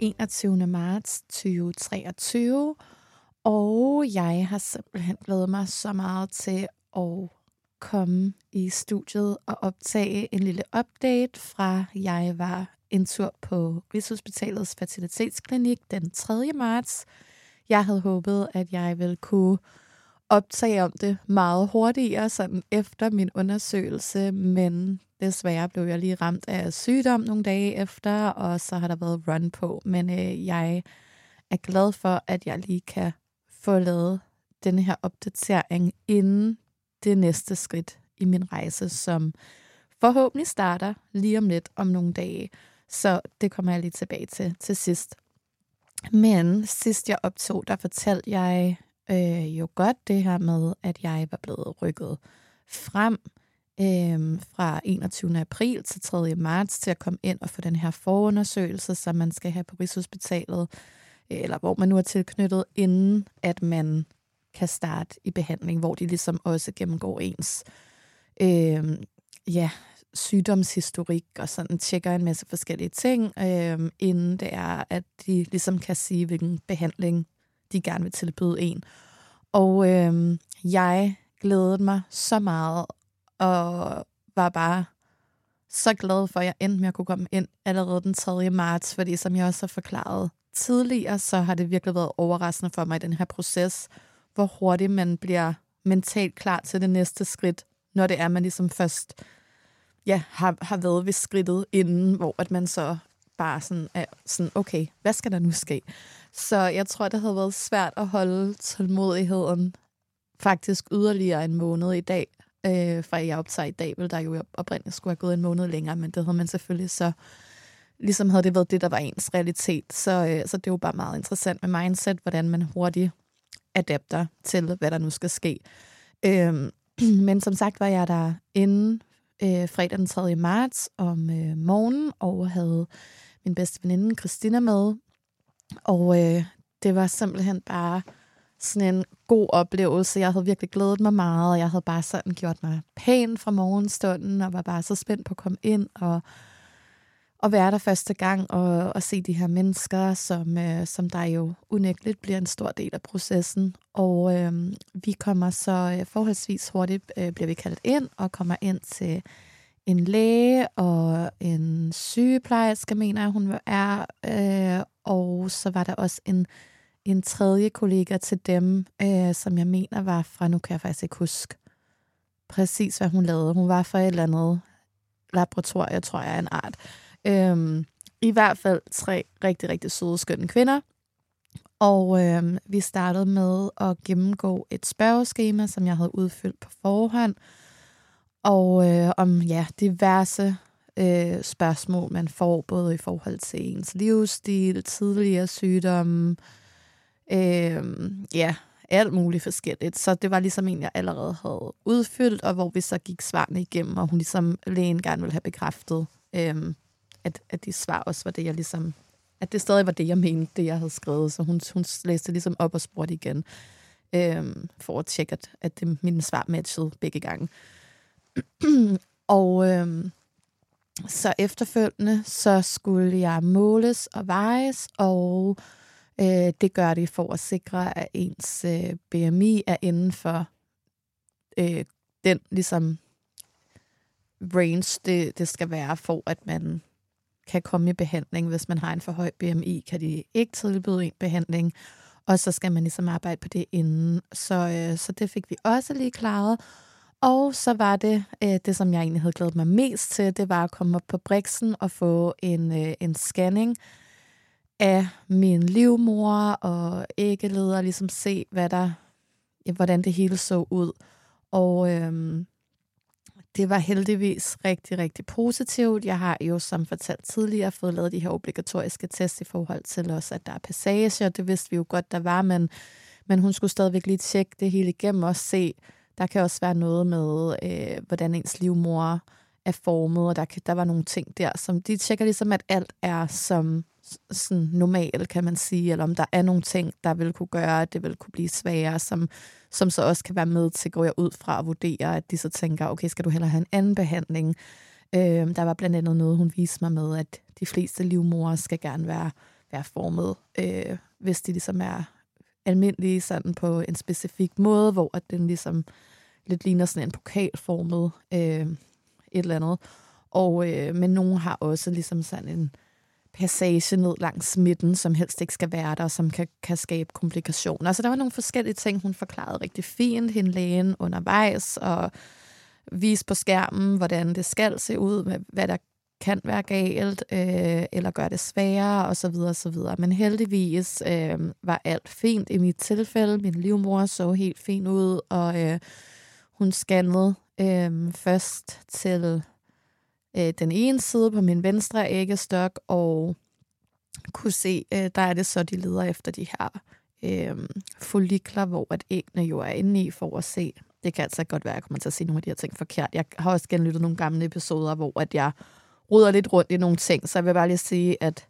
21. marts 2023, og jeg har simpelthen glædet mig så meget til at komme i studiet og optage en lille update fra, jeg var en tur på Rigshospitalets Fertilitetsklinik den 3. marts. Jeg havde håbet, at jeg ville kunne optage om det meget hurtigere, sådan efter min undersøgelse, men desværre blev jeg lige ramt af sygdom nogle dage efter, og så har der været run på. Men øh, jeg er glad for, at jeg lige kan få lavet den her opdatering inden det næste skridt i min rejse, som forhåbentlig starter lige om lidt om nogle dage. Så det kommer jeg lige tilbage til til sidst. Men sidst jeg optog, der fortalte jeg øh, jo godt det her med, at jeg var blevet rykket frem øh, fra 21. april til 3. marts til at komme ind og få den her forundersøgelse, som man skal have på Rigshospitalet, øh, eller hvor man nu er tilknyttet, inden at man kan starte i behandling, hvor de ligesom også gennemgår ens øh, ja, sygdomshistorik og sådan tjekker en masse forskellige ting, øh, inden det er, at de ligesom kan sige, hvilken behandling de gerne vil tilbyde en. Og øh, jeg glædede mig så meget, og var bare så glad for, at jeg endte med at kunne komme ind allerede den 3. marts, fordi som jeg også har forklaret tidligere, så har det virkelig været overraskende for mig i den her proces, hvor hurtigt man bliver mentalt klar til det næste skridt, når det er, man ligesom først ja, har, har været ved skridtet inden, hvor at man så bare sådan er sådan, okay, hvad skal der nu ske? Så jeg tror, det havde været svært at holde tålmodigheden faktisk yderligere en måned i dag. Øh, fra jeg optager i dag, vil der jo oprindeligt skulle have gået en måned længere, men det havde man selvfølgelig så ligesom havde det været det, der var ens realitet. Så, øh, så det er jo bare meget interessant med mindset, hvordan man hurtigt adapter til, hvad der nu skal ske. Øh, men som sagt var jeg der inden øh, fredag den 3. marts om øh, morgenen, og havde min bedste veninde Christina med. Og øh, det var simpelthen bare sådan en god oplevelse. Jeg havde virkelig glædet mig meget, og jeg havde bare sådan gjort mig pæn fra morgenstunden, og var bare så spændt på at komme ind og, og være der første gang, og, og se de her mennesker, som, øh, som der jo unægteligt bliver en stor del af processen. Og øh, vi kommer så øh, forholdsvis hurtigt, øh, bliver vi kaldt ind, og kommer ind til en læge og en sygeplejerske, mener jeg, hun er. Øh, og så var der også en, en tredje kollega til dem, øh, som jeg mener var fra, nu kan jeg faktisk ikke huske præcis, hvad hun lavede. Hun var fra et eller andet laboratorium, tror jeg, en art. Øh, I hvert fald tre rigtig, rigtig søde, skønne kvinder. Og øh, vi startede med at gennemgå et spørgeskema, som jeg havde udfyldt på forhånd, og øh, om ja, diverse øh, spørgsmål, man får, både i forhold til ens livsstil, tidligere sygdomme, øh, Øh, ja, alt muligt forskelligt. Så det var ligesom en, jeg allerede havde udfyldt, og hvor vi så gik svarene igennem, og hun ligesom lægen gerne ville have bekræftet, øh, at, at de svar også var det, jeg ligesom at det stadig var det, jeg mente, det jeg havde skrevet. Så hun, hun læste ligesom op og spurgte igen, øhm, for at tjekke, at, at det, mine svar matchede begge gange. og øhm, så efterfølgende, så skulle jeg måles og vejes, og øh, det gør det for at sikre, at ens øh, BMI er inden for øh, den ligesom range, det, det skal være, for at man kan komme i behandling. Hvis man har en for høj BMI, kan de ikke tilbyde en behandling, og så skal man ligesom arbejde på det inden. Så, øh, så det fik vi også lige klaret. Og så var det, øh, det som jeg egentlig havde glædet mig mest til, det var at komme op på Brixen og få en, øh, en scanning af min livmor og æggeleder, ligesom se, hvad der, ja, hvordan det hele så ud. Og øhm, det var heldigvis rigtig, rigtig positivt. Jeg har jo, som fortalt tidligere, fået lavet de her obligatoriske tests i forhold til også, at der er passager. Det vidste vi jo godt, der var, men, men hun skulle stadigvæk lige tjekke det hele igennem og se, der kan også være noget med, øh, hvordan ens livmor er formet, og der, kan, der var nogle ting der, som de tjekker ligesom, at alt er som sådan normal, kan man sige, eller om der er nogle ting, der vil kunne gøre, at det vil kunne blive sværere, som, som så også kan være med til, går jeg ud fra at vurdere, at de så tænker, okay, skal du hellere have en anden behandling? Øh, der var blandt andet noget, hun viste mig med, at de fleste livmorer skal gerne være, være formet, øh, hvis de ligesom er almindelige sådan på en specifik måde, hvor at den ligesom lidt ligner sådan en pokalformet øh, et eller andet. Og, øh, men nogen har også ligesom sådan en, passage ned langs midten, som helst ikke skal være der, som kan, kan skabe komplikationer. Så der var nogle forskellige ting, hun forklarede rigtig fint, hende lægen undervejs, og vise på skærmen, hvordan det skal se ud, med hvad der kan være galt, øh, eller gøre det sværere, og så videre, og så videre. Men heldigvis øh, var alt fint i mit tilfælde. Min livmor så helt fint ud, og øh, hun scannede øh, først til øh, den ene side på min venstre æggestok, og kunne se, øh, der er det så, de leder efter de her øh, follikler, hvor at æggene jo er inde i for at se. Det kan altså godt være, at jeg kommer til at sige nogle af de her ting forkert. Jeg har også genlyttet nogle gamle episoder, hvor at jeg ruder lidt rundt i nogle ting, så jeg vil bare lige sige, at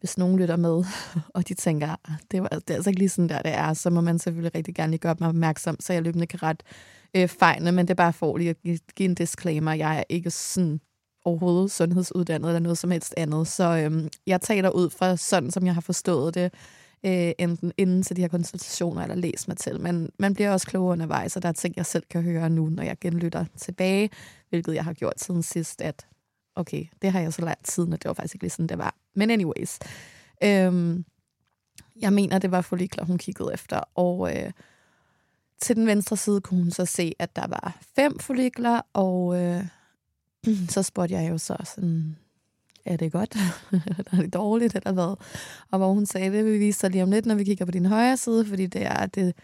hvis nogen lytter med, og de tænker, ah, det, var, det er altså ikke lige sådan der, det er, så må man selvfølgelig rigtig gerne lige gøre mig opmærksom, så jeg løbende kan ret øh, fejlene, men det er bare for lige at give en disclaimer. Jeg er ikke sådan overhovedet sundhedsuddannet eller noget som helst andet. Så øhm, jeg taler ud fra sådan, som jeg har forstået det, øh, enten inden til de her konsultationer eller læst mig til. Men man bliver også klogere undervejs, og der er ting, jeg selv kan høre nu, når jeg genlytter tilbage, hvilket jeg har gjort siden sidst, at okay, det har jeg så lært siden, og det var faktisk ikke lige sådan, det var. Men anyways, øhm, jeg mener, det var follikler, hun kiggede efter, og øh, til den venstre side kunne hun så se, at der var fem follikler, og øh, så spurgte jeg jo så sådan, er det godt, eller er det dårligt, eller hvad? Og hvor hun sagde, det vil vi vise sig lige om lidt, når vi kigger på din højre side, fordi det er det,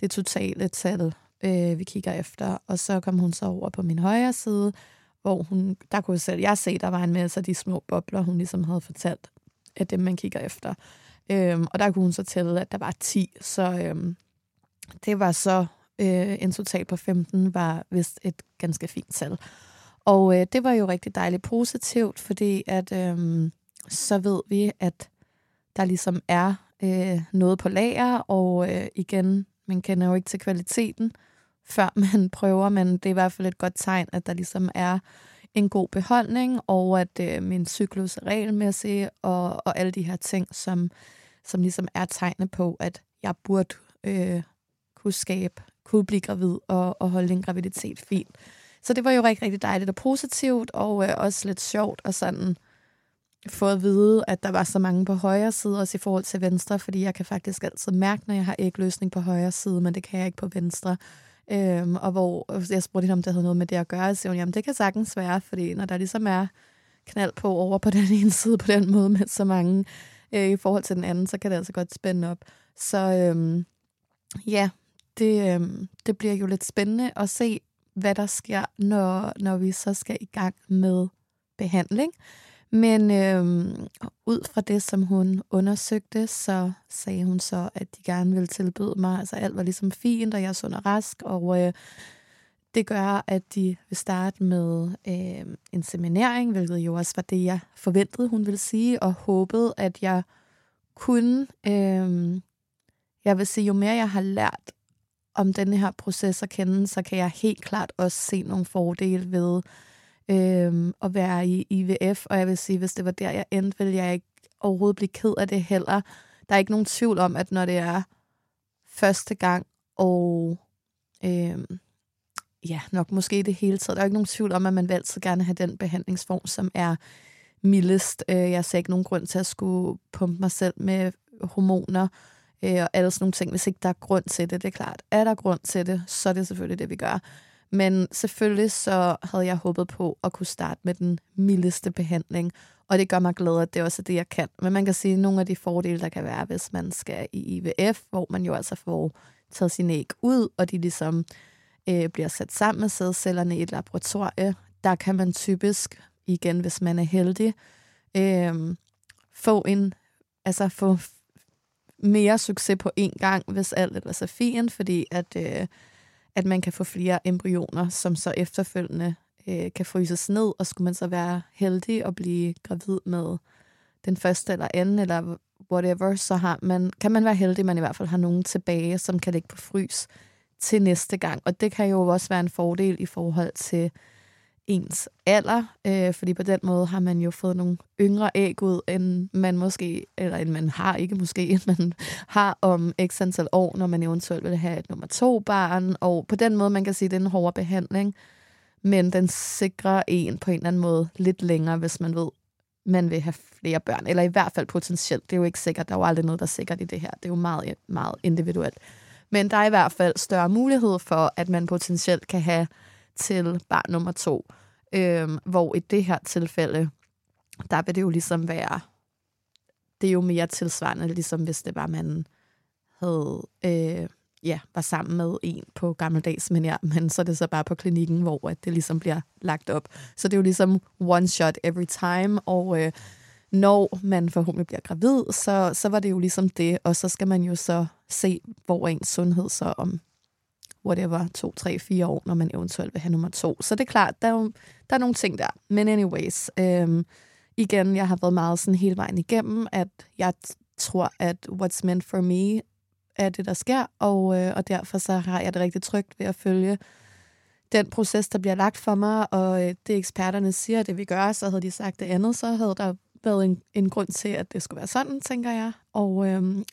det totale tal, øh, vi kigger efter. Og så kom hun så over på min højre side, hvor hun, der kunne selv jeg se, der var en masse af de små bobler, hun ligesom havde fortalt, at dem man kigger efter. Øhm, og der kunne hun så tælle, at der var 10, så øhm, det var så øh, en total på 15, var vist et ganske fint tal. Og øh, det var jo rigtig dejligt positivt, fordi at øh, så ved vi, at der ligesom er øh, noget på lager, og øh, igen, man kender jo ikke til kvaliteten, før man prøver, men det er i hvert fald et godt tegn, at der ligesom er en god beholdning, og at øh, min cyklus er regelmæssig, og, og alle de her ting, som, som ligesom er tegnet på, at jeg burde øh, kunne skabe, kunne blive gravid og, og holde en graviditet fint så det var jo rigtig, rigtig dejligt og positivt, og øh, også lidt sjovt og sådan få at vide, at der var så mange på højre side, også i forhold til venstre, fordi jeg kan faktisk altid mærke, når jeg har ægløsning på højre side, men det kan jeg ikke på venstre. Øhm, og hvor øh, jeg spurgte hende, om det havde noget med det at gøre, og så hun, jamen det kan sagtens være, fordi når der ligesom er knald på over på den ene side på den måde med så mange øh, i forhold til den anden, så kan det altså godt spænde op. Så øhm, ja, det, øhm, det bliver jo lidt spændende at se, hvad der sker, når, når vi så skal i gang med behandling. Men øhm, ud fra det, som hun undersøgte, så sagde hun så, at de gerne ville tilbyde mig, altså alt var ligesom fint, og jeg er sund og rask, og øh, det gør, at de vil starte med øh, en seminering, hvilket jo også var det, jeg forventede, hun ville sige, og håbede, at jeg kunne, øh, jeg vil sige, jo mere jeg har lært om denne her proces at kende, så kan jeg helt klart også se nogle fordele ved øh, at være i IVF, og jeg vil sige, hvis det var der, jeg endte, ville jeg ikke overhovedet blive ked af det heller. Der er ikke nogen tvivl om, at når det er første gang, og øh, ja, nok måske det hele taget, der er ikke nogen tvivl om, at man vil altid gerne have den behandlingsform, som er mildest. Øh, jeg ser ikke nogen grund til at skulle pumpe mig selv med hormoner, øh, og alle sådan nogle ting, hvis ikke der er grund til det. Det er klart, er der grund til det, så er det selvfølgelig det, vi gør. Men selvfølgelig så havde jeg håbet på at kunne starte med den mildeste behandling, og det gør mig glad, at det også er det, jeg kan. Men man kan sige, at nogle af de fordele, der kan være, hvis man skal i IVF, hvor man jo altså får taget sine æg ud, og de ligesom øh, bliver sat sammen med sædcellerne i et laboratorie, der kan man typisk, igen hvis man er heldig, øh, få en, altså få mere succes på én gang, hvis alt ellers er fint, fordi at, øh, at man kan få flere embryoner, som så efterfølgende øh, kan fryses ned, og skulle man så være heldig og blive gravid med den første eller anden, eller whatever, så har man, kan man være heldig, at man i hvert fald har nogen tilbage, som kan ligge på frys til næste gang. Og det kan jo også være en fordel i forhold til ens alder, øh, fordi på den måde har man jo fået nogle yngre æg ud, end man måske, eller end man har, ikke måske, end man har om x antal år, når man eventuelt vil have et nummer to barn, og på den måde, man kan sige, det er en hårdere behandling, men den sikrer en på en eller anden måde lidt længere, hvis man ved, man vil have flere børn, eller i hvert fald potentielt. Det er jo ikke sikkert, der er jo aldrig noget, der er sikkert i det her. Det er jo meget, meget individuelt. Men der er i hvert fald større mulighed for, at man potentielt kan have til barn nummer to. Øhm, hvor i det her tilfælde, der vil det jo ligesom være, det er jo mere tilsvarende, ligesom hvis det var, man havde, øh, ja, var sammen med en på gammeldags men, ja, men så er det så bare på klinikken, hvor at det ligesom bliver lagt op. Så det er jo ligesom one shot every time, og øh, når man forhåbentlig bliver gravid, så, så var det jo ligesom det, og så skal man jo så se, hvor ens sundhed så om whatever, to, tre, fire år, når man eventuelt vil have nummer to. Så det er klart, der er, jo, der er nogle ting der. Men anyways, øhm, igen, jeg har været meget sådan hele vejen igennem, at jeg tror, at what's meant for me er det, der sker, og, øh, og derfor så har jeg det rigtig trygt ved at følge den proces, der bliver lagt for mig, og øh, det eksperterne siger, det vi gør, så havde de sagt det andet, så havde der været en, en grund til, at det skulle være sådan, tænker jeg. Og øhm,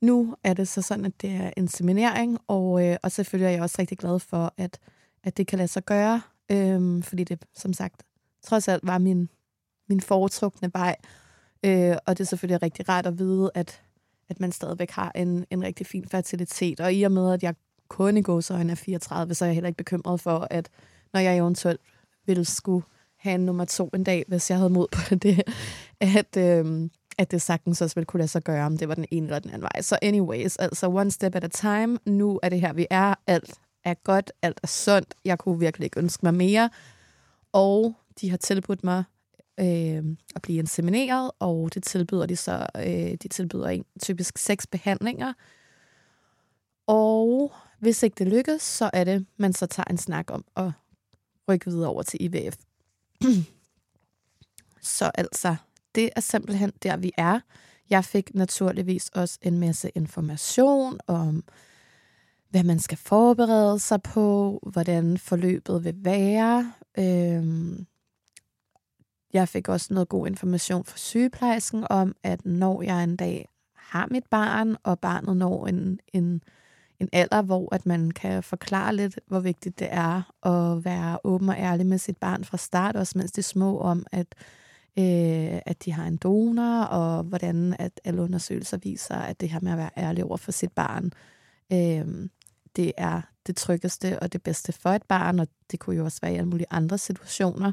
nu er det så sådan, at det er en seminering, og, øh, og selvfølgelig er jeg også rigtig glad for, at, at det kan lade sig gøre, øh, fordi det, som sagt, trods alt var min, min foretrukne vej. Øh, og det er selvfølgelig rigtig rart at vide, at, at man stadigvæk har en, en rigtig fin fertilitet. Og i og med, at jeg kun i gåsøjne er 34, så er jeg heller ikke bekymret for, at når jeg eventuelt ville skulle have en nummer to en dag, hvis jeg havde mod på det, at, øh, at det sagtens også ville kunne lade sig gøre, om det var den ene eller den anden vej. Så anyways, altså one step at a time. Nu er det her, vi er. Alt er godt, alt er sundt. Jeg kunne virkelig ikke ønske mig mere. Og de har tilbudt mig øh, at blive insemineret, og det tilbyder de så, øh, de tilbyder en typisk seks behandlinger. Og hvis ikke det lykkes, så er det, man så tager en snak om at rykke videre over til IVF. så altså, det er simpelthen der, vi er. Jeg fik naturligvis også en masse information om, hvad man skal forberede sig på, hvordan forløbet vil være. Øhm, jeg fik også noget god information fra sygeplejersken om, at når jeg en dag har mit barn, og barnet når en, en, en alder, hvor at man kan forklare lidt, hvor vigtigt det er at være åben og ærlig med sit barn fra start, også mens de er små, om at, øh, at de har en donor, og hvordan at alle undersøgelser viser, at det her med at være ærlig over for sit barn, øh, det er det tryggeste og det bedste for et barn, og det kunne jo også være i alle mulige andre situationer,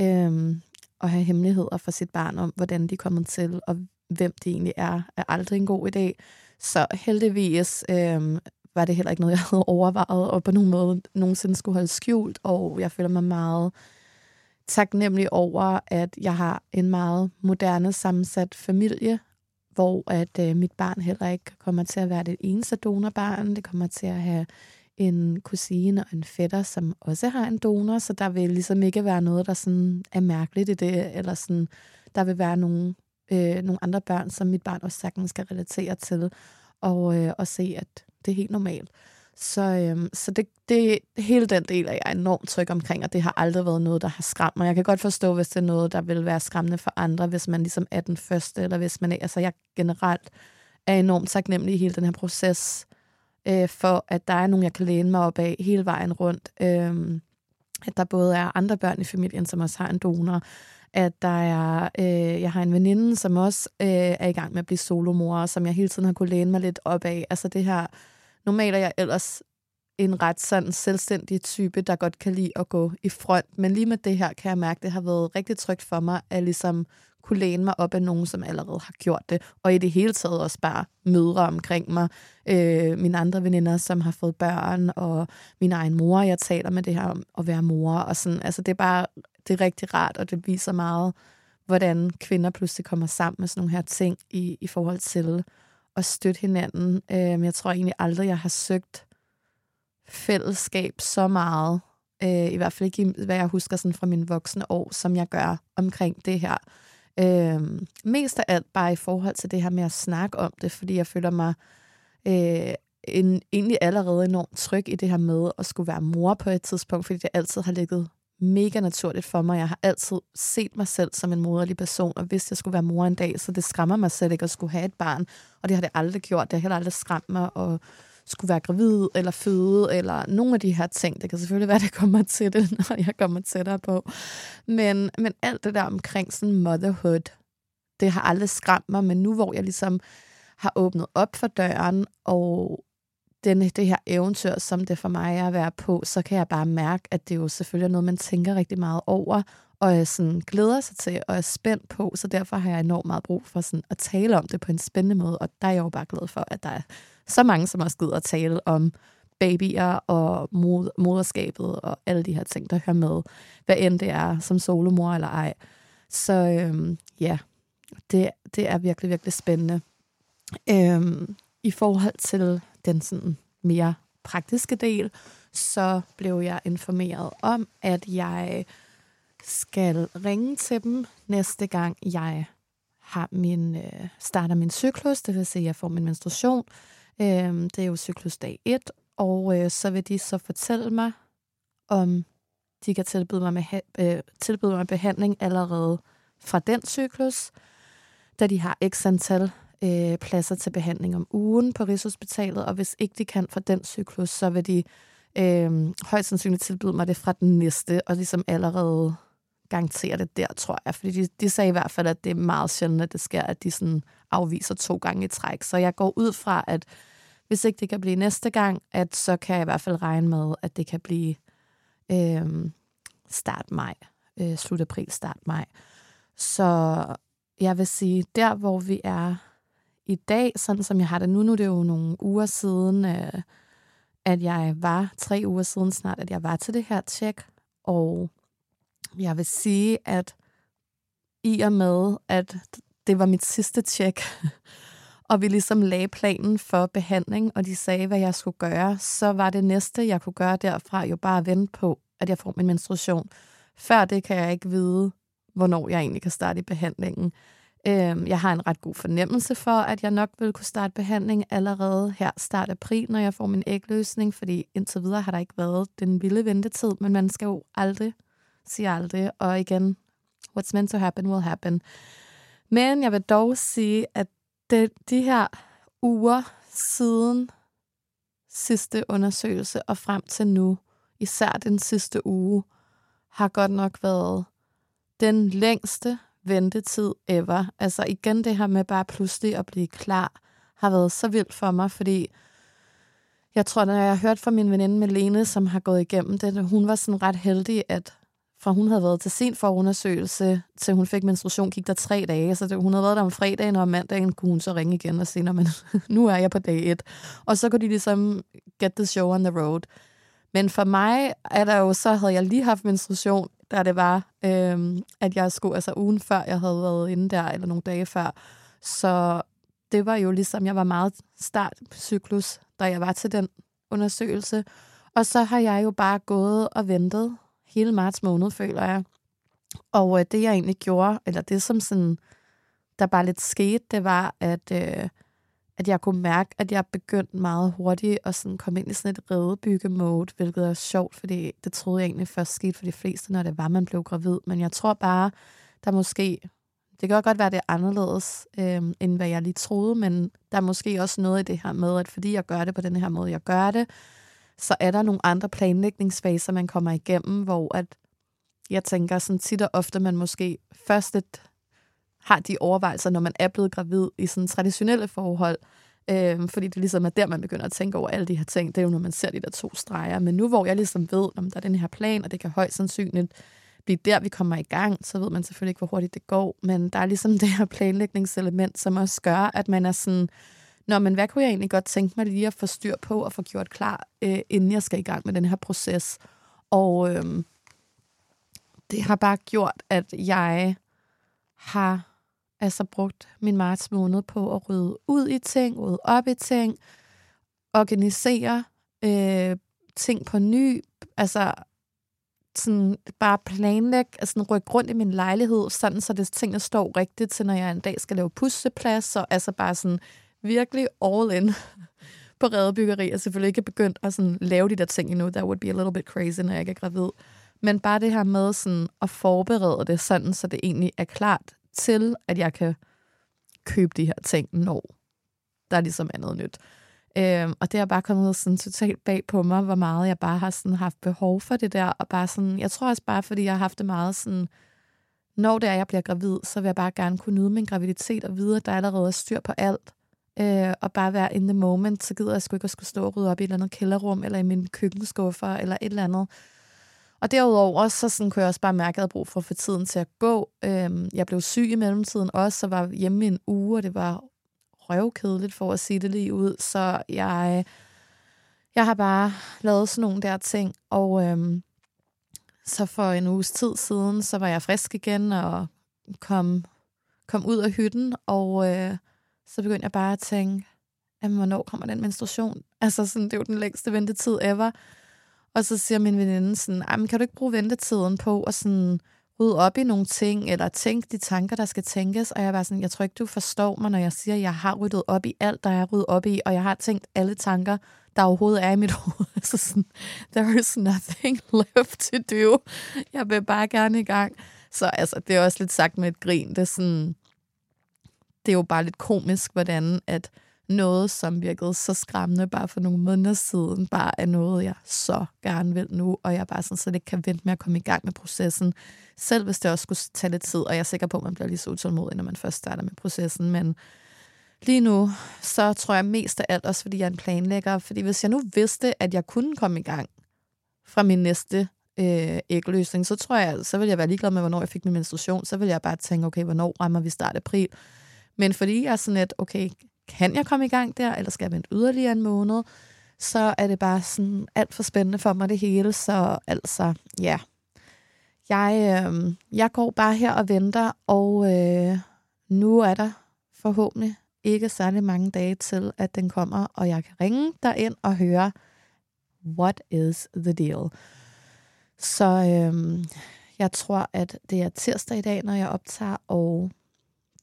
øh, at have hemmeligheder for sit barn om, hvordan de er kommet til, og hvem de egentlig er, er aldrig en god idé. Så heldigvis øh, var det heller ikke noget, jeg havde overvejet, og på nogen måde nogensinde skulle holde skjult, og jeg føler mig meget taknemmelig over, at jeg har en meget moderne sammensat familie, hvor at øh, mit barn heller ikke kommer til at være det eneste donorbarn. Det kommer til at have en kusine og en fætter, som også har en donor, så der vil ligesom ikke være noget, der sådan er mærkeligt i det, eller sådan, der vil være nogle, øh, nogle andre børn, som mit barn også sagtens skal relatere til, og, øh, og se, at det er helt normalt. Så, øhm, så det, det, hele den del er jeg enormt tryg omkring, og det har aldrig været noget, der har skræmt mig. Jeg kan godt forstå, hvis det er noget, der vil være skræmmende for andre, hvis man ligesom er den første, eller hvis man er, altså jeg generelt er enormt taknemmelig i hele den her proces, øh, for at der er nogen, jeg kan læne mig op af hele vejen rundt. Øh, at der både er andre børn i familien, som også har en donor, at der er, øh, jeg har en veninde, som også øh, er i gang med at blive solomor, som jeg hele tiden har kunne læne mig lidt op af. Altså det her, normalt er jeg ellers en ret sådan selvstændig type, der godt kan lide at gå i front. Men lige med det her kan jeg mærke, at det har været rigtig trygt for mig at ligesom kunne læne mig op af nogen, som allerede har gjort det. Og i det hele taget også bare mødre omkring mig. Øh, mine andre veninder, som har fået børn, og min egen mor, jeg taler med det her om at være mor. Og sådan. Altså, det er bare det er rigtig rart, og det viser meget, hvordan kvinder pludselig kommer sammen med sådan nogle her ting i, i forhold til at støtte hinanden. Øh, jeg tror egentlig aldrig, jeg har søgt fællesskab så meget, øh, i hvert fald ikke hvad jeg husker sådan fra mine voksne år, som jeg gør omkring det her. Øh, mest af alt bare i forhold til det her med at snakke om det, fordi jeg føler mig øh, en, egentlig allerede enormt tryg i det her med at skulle være mor på et tidspunkt, fordi det altid har ligget mega naturligt for mig. Jeg har altid set mig selv som en moderlig person, og hvis jeg skulle være mor en dag, så det skræmmer mig selv ikke at skulle have et barn. Og det har det aldrig gjort. Det har heller aldrig skræmt mig at skulle være gravid eller føde, eller nogle af de her ting. Det kan selvfølgelig være, det kommer til det, når jeg kommer tættere på. Men, men alt det der omkring sådan motherhood, det har aldrig skræmt mig, men nu hvor jeg ligesom har åbnet op for døren, og den, det her eventyr, som det for mig er at være på, så kan jeg bare mærke, at det jo selvfølgelig er noget, man tænker rigtig meget over, og jeg sådan glæder sig til, og er spændt på, så derfor har jeg enormt meget brug for sådan at tale om det på en spændende måde, og der er jeg jo bare glad for, at der er så mange, som også gider at tale om babyer og mod, moderskabet og alle de her ting, der hører med, hvad end det er som solomor eller ej. Så øhm, ja, det, det er virkelig, virkelig spændende. Øhm, I forhold til den sådan mere praktiske del, så blev jeg informeret om, at jeg skal ringe til dem næste gang, jeg har min, øh, starter min cyklus, det vil sige, at jeg får min menstruation. Øh, det er jo cyklusdag 1, og øh, så vil de så fortælle mig, om de kan tilbyde mig, med, øh, tilbyde mig behandling allerede fra den cyklus, da de har x antal øh, pladser til behandling om ugen på Rigshospitalet, og hvis ikke de kan fra den cyklus, så vil de øh, højst sandsynligt tilbyde mig det fra den næste, og ligesom allerede garantere det der, tror jeg. Fordi de, de sagde i hvert fald, at det er meget sjældent, at det sker, at de sådan afviser to gange i træk. Så jeg går ud fra, at hvis ikke det kan blive næste gang, at så kan jeg i hvert fald regne med, at det kan blive øh, start maj, øh, slut april, start maj. Så jeg vil sige, der hvor vi er i dag, sådan som jeg har det nu, nu er det jo nogle uger siden, øh, at jeg var, tre uger siden snart, at jeg var til det her tjek, og jeg vil sige, at i og med, at det var mit sidste tjek, og vi ligesom lagde planen for behandling, og de sagde, hvad jeg skulle gøre, så var det næste, jeg kunne gøre derfra, jo bare at vente på, at jeg får min menstruation. Før det kan jeg ikke vide, hvornår jeg egentlig kan starte i behandlingen. Øh, jeg har en ret god fornemmelse for, at jeg nok vil kunne starte behandling allerede her start april, når jeg får min ægløsning, fordi indtil videre har der ikke været den vilde ventetid, men man skal jo aldrig sige aldrig, og igen, what's meant to happen will happen. Men jeg vil dog sige, at det, de her uger siden sidste undersøgelse og frem til nu, især den sidste uge, har godt nok været den længste ventetid ever. Altså igen det her med bare pludselig at blive klar, har været så vildt for mig, fordi jeg tror, når jeg har hørt fra min veninde Melene, som har gået igennem det, hun var sådan ret heldig, at fra hun havde været til sin forundersøgelse, til hun fik menstruation, gik der tre dage. Så det, hun havde været der om fredagen, og om mandagen kunne hun så ringe igen og sige, men nu er jeg på dag et. Og så kunne de ligesom get the show on the road. Men for mig er der jo, så havde jeg lige haft menstruation, da det var, øhm, at jeg skulle, altså ugen før jeg havde været inde der, eller nogle dage før. Så det var jo ligesom, jeg var meget startcyklus, da jeg var til den undersøgelse. Og så har jeg jo bare gået og ventet hele marts måned, føler jeg. Og øh, det, jeg egentlig gjorde, eller det som sådan, der bare lidt skete, det var, at, øh, at jeg kunne mærke, at jeg begyndte meget hurtigt at sådan komme ind i sådan et redebygge-mode, hvilket er sjovt, fordi det troede jeg egentlig først skete for de fleste, når det var, man blev gravid. Men jeg tror bare, der måske, det kan godt være, det er anderledes, øh, end hvad jeg lige troede, men der er måske også noget i det her med, at fordi jeg gør det på den her måde, jeg gør det, så er der nogle andre planlægningsfaser, man kommer igennem, hvor at jeg tænker sådan tit og ofte, man måske først et, har de overvejelser, når man er blevet gravid i sådan traditionelle forhold, øh, fordi det ligesom er der, man begynder at tænke over alle de her ting. Det er jo, når man ser de der to streger. Men nu hvor jeg ligesom ved, om der er den her plan, og det kan højst sandsynligt blive der, vi kommer i gang, så ved man selvfølgelig ikke, hvor hurtigt det går. Men der er ligesom det her planlægningselement, som også gør, at man er sådan, Nå, men hvad kunne jeg egentlig godt tænke mig lige at få styr på og få gjort klar, øh, inden jeg skal i gang med den her proces. Og øh, det har bare gjort, at jeg har altså brugt min marts måned på at rydde ud i ting, rydde op i ting, organisere øh, ting på ny, altså sådan bare planlægge, altså rykke rundt i min lejlighed, sådan så det tingene står rigtigt til, når jeg en dag skal lave pusseplads, og altså bare sådan virkelig all in på redebyggeri, og selvfølgelig ikke begyndt at sådan lave de der ting endnu. That would be a little bit crazy, når jeg ikke er gravid. Men bare det her med sådan at forberede det sådan, så det egentlig er klart til, at jeg kan købe de her ting, når der er ligesom andet nyt. Øhm, og det har bare kommet sådan totalt bag på mig, hvor meget jeg bare har sådan haft behov for det der, og bare sådan, jeg tror også bare, fordi jeg har haft det meget sådan, når det er, jeg bliver gravid, så vil jeg bare gerne kunne nyde min graviditet og vide, at der allerede er styr på alt øh, og bare være in the moment, så gider jeg sgu ikke at skulle stå og rydde op i et eller andet kælderrum, eller i min køkkenskuffer, eller et eller andet. Og derudover, så sådan, kunne jeg også bare mærke, at jeg havde brug for at få tiden til at gå. Øhm, jeg blev syg i mellemtiden også, så var hjemme i en uge, og det var røvkedeligt for at sige det lige ud. Så jeg, jeg har bare lavet sådan nogle der ting, og øhm, så for en uges tid siden, så var jeg frisk igen, og kom, kom ud af hytten, og... Øh, så begyndte jeg bare at tænke, jamen, hvornår kommer den menstruation? Altså, sådan, det er jo den længste ventetid ever. Og så siger min veninde sådan, jamen, kan du ikke bruge ventetiden på at sådan rydde op i nogle ting, eller tænke de tanker, der skal tænkes? Og jeg var sådan, jeg tror ikke, du forstår mig, når jeg siger, at jeg har ryddet op i alt, der er ryddet op i, og jeg har tænkt alle tanker, der overhovedet er i mit hoved. så sådan, there is nothing left to do. Jeg vil bare gerne i gang. Så altså, det er også lidt sagt med et grin. Det er sådan, det er jo bare lidt komisk, hvordan at noget, som virkede så skræmmende bare for nogle måneder siden, bare er noget, jeg så gerne vil nu, og jeg bare sådan så det kan vente med at komme i gang med processen, selv hvis det også skulle tage lidt tid, og jeg er sikker på, at man bliver lige så utålmodig, når man først starter med processen, men lige nu, så tror jeg mest af alt også, fordi jeg er en planlægger, fordi hvis jeg nu vidste, at jeg kunne komme i gang fra min næste øh, ægløsning, så tror jeg, så vil jeg være ligeglad med, hvornår jeg fik min menstruation, så vil jeg bare tænke, okay, hvornår rammer vi start april, men fordi jeg er sådan lidt, okay, kan jeg komme i gang der, eller skal jeg vente yderligere en måned, så er det bare sådan alt for spændende for mig det hele. Så altså, ja. Jeg, øh, jeg går bare her og venter, og øh, nu er der forhåbentlig ikke særlig mange dage til, at den kommer, og jeg kan ringe ind og høre, what is the deal? Så øh, jeg tror, at det er tirsdag i dag, når jeg optager, og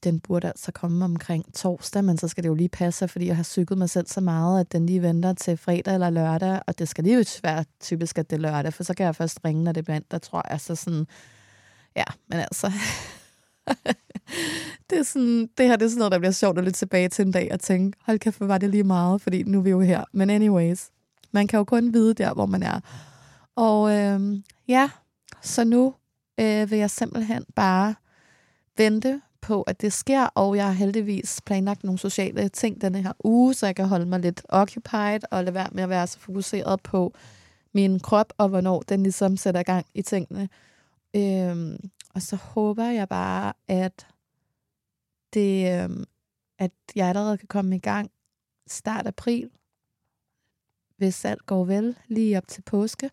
den burde altså komme omkring torsdag, men så skal det jo lige passe, fordi jeg har cyklet mig selv så meget, at den lige venter til fredag eller lørdag, og det skal lige være typisk, at det er lørdag, for så kan jeg først ringe, når det bliver der tror jeg så sådan, ja, men altså, det, er sådan, det her det er sådan noget, der bliver sjovt at lidt tilbage til en dag og tænke, hold kæft, var det lige meget, fordi nu er vi jo her. Men anyways, man kan jo kun vide der, hvor man er. Og øh, ja, så nu øh, vil jeg simpelthen bare vente på, at det sker, og jeg har heldigvis planlagt nogle sociale ting denne her uge, så jeg kan holde mig lidt occupied og lade være med at være så fokuseret på min krop, og hvornår den ligesom sætter gang i tingene. Øhm, og så håber jeg bare, at det, øhm, at jeg allerede kan komme i gang start april, hvis alt går vel, lige op til påske.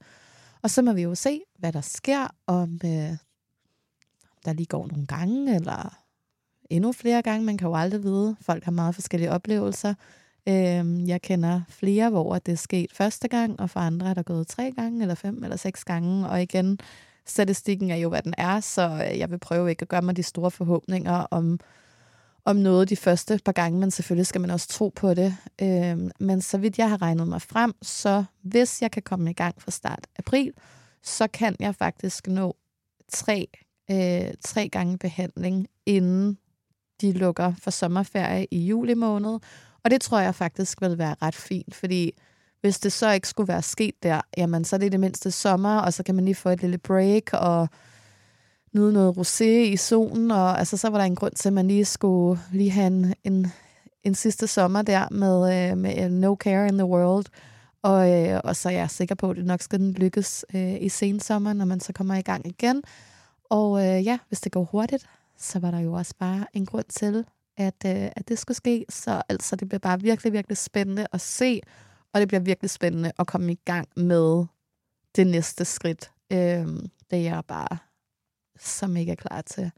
Og så må vi jo se, hvad der sker, om øh, der lige går nogle gange, eller endnu flere gange. Man kan jo aldrig vide. Folk har meget forskellige oplevelser. Øh, jeg kender flere, hvor det er sket første gang, og for andre er der gået tre gange, eller fem, eller seks gange. Og igen, statistikken er jo, hvad den er, så øh, jeg vil prøve ikke at gøre mig de store forhåbninger om, om noget de første par gange, men selvfølgelig skal man også tro på det. Øh, men så vidt jeg har regnet mig frem, så hvis jeg kan komme i gang fra start april, så kan jeg faktisk nå tre, øh, tre gange behandling, inden de lukker for sommerferie i juli måned. Og det tror jeg faktisk vil være ret fint, fordi hvis det så ikke skulle være sket der, jamen så er det det mindste sommer, og så kan man lige få et lille break og nyde noget rosé i solen, og altså, så var der en grund til, at man lige skulle lige have en, en, en sidste sommer der med, øh, med øh, No Care in the World. Og, øh, og så er jeg sikker på, at det nok skal lykkes øh, i sensommer, når man så kommer i gang igen. Og øh, ja, hvis det går hurtigt, så var der jo også bare en grund til, at, øh, at det skulle ske. Så altså, det bliver bare virkelig, virkelig spændende at se, og det bliver virkelig spændende at komme i gang med det næste skridt. Øh, det er jeg bare så mega klar til.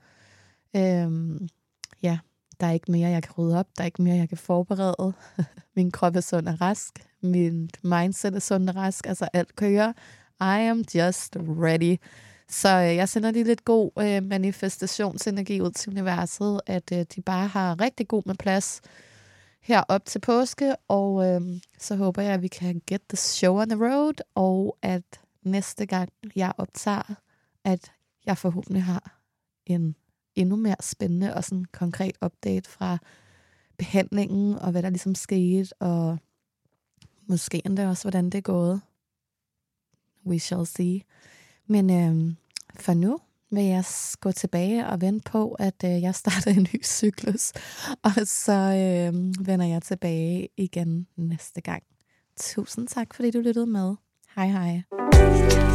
Øh, ja, der er ikke mere, jeg kan rydde op. Der er ikke mere, jeg kan forberede. Min krop er sund og rask. Min mindset er sund og rask. Altså alt kører. I am just ready. Så øh, jeg sender lige lidt god øh, manifestationsenergi ud til universet, at øh, de bare har rigtig god med plads her op til påske, og øh, så håber jeg, at vi kan get the show on the road, og at næste gang jeg optager, at jeg forhåbentlig har en endnu mere spændende og sådan konkret update fra behandlingen, og hvad der ligesom skete, og måske endda også, hvordan det er gået. We shall see. Men øh, for nu vil jeg gå tilbage og vente på, at øh, jeg starter en ny cyklus. Og så øh, vender jeg tilbage igen næste gang. Tusind tak, fordi du lyttede med. Hej hej.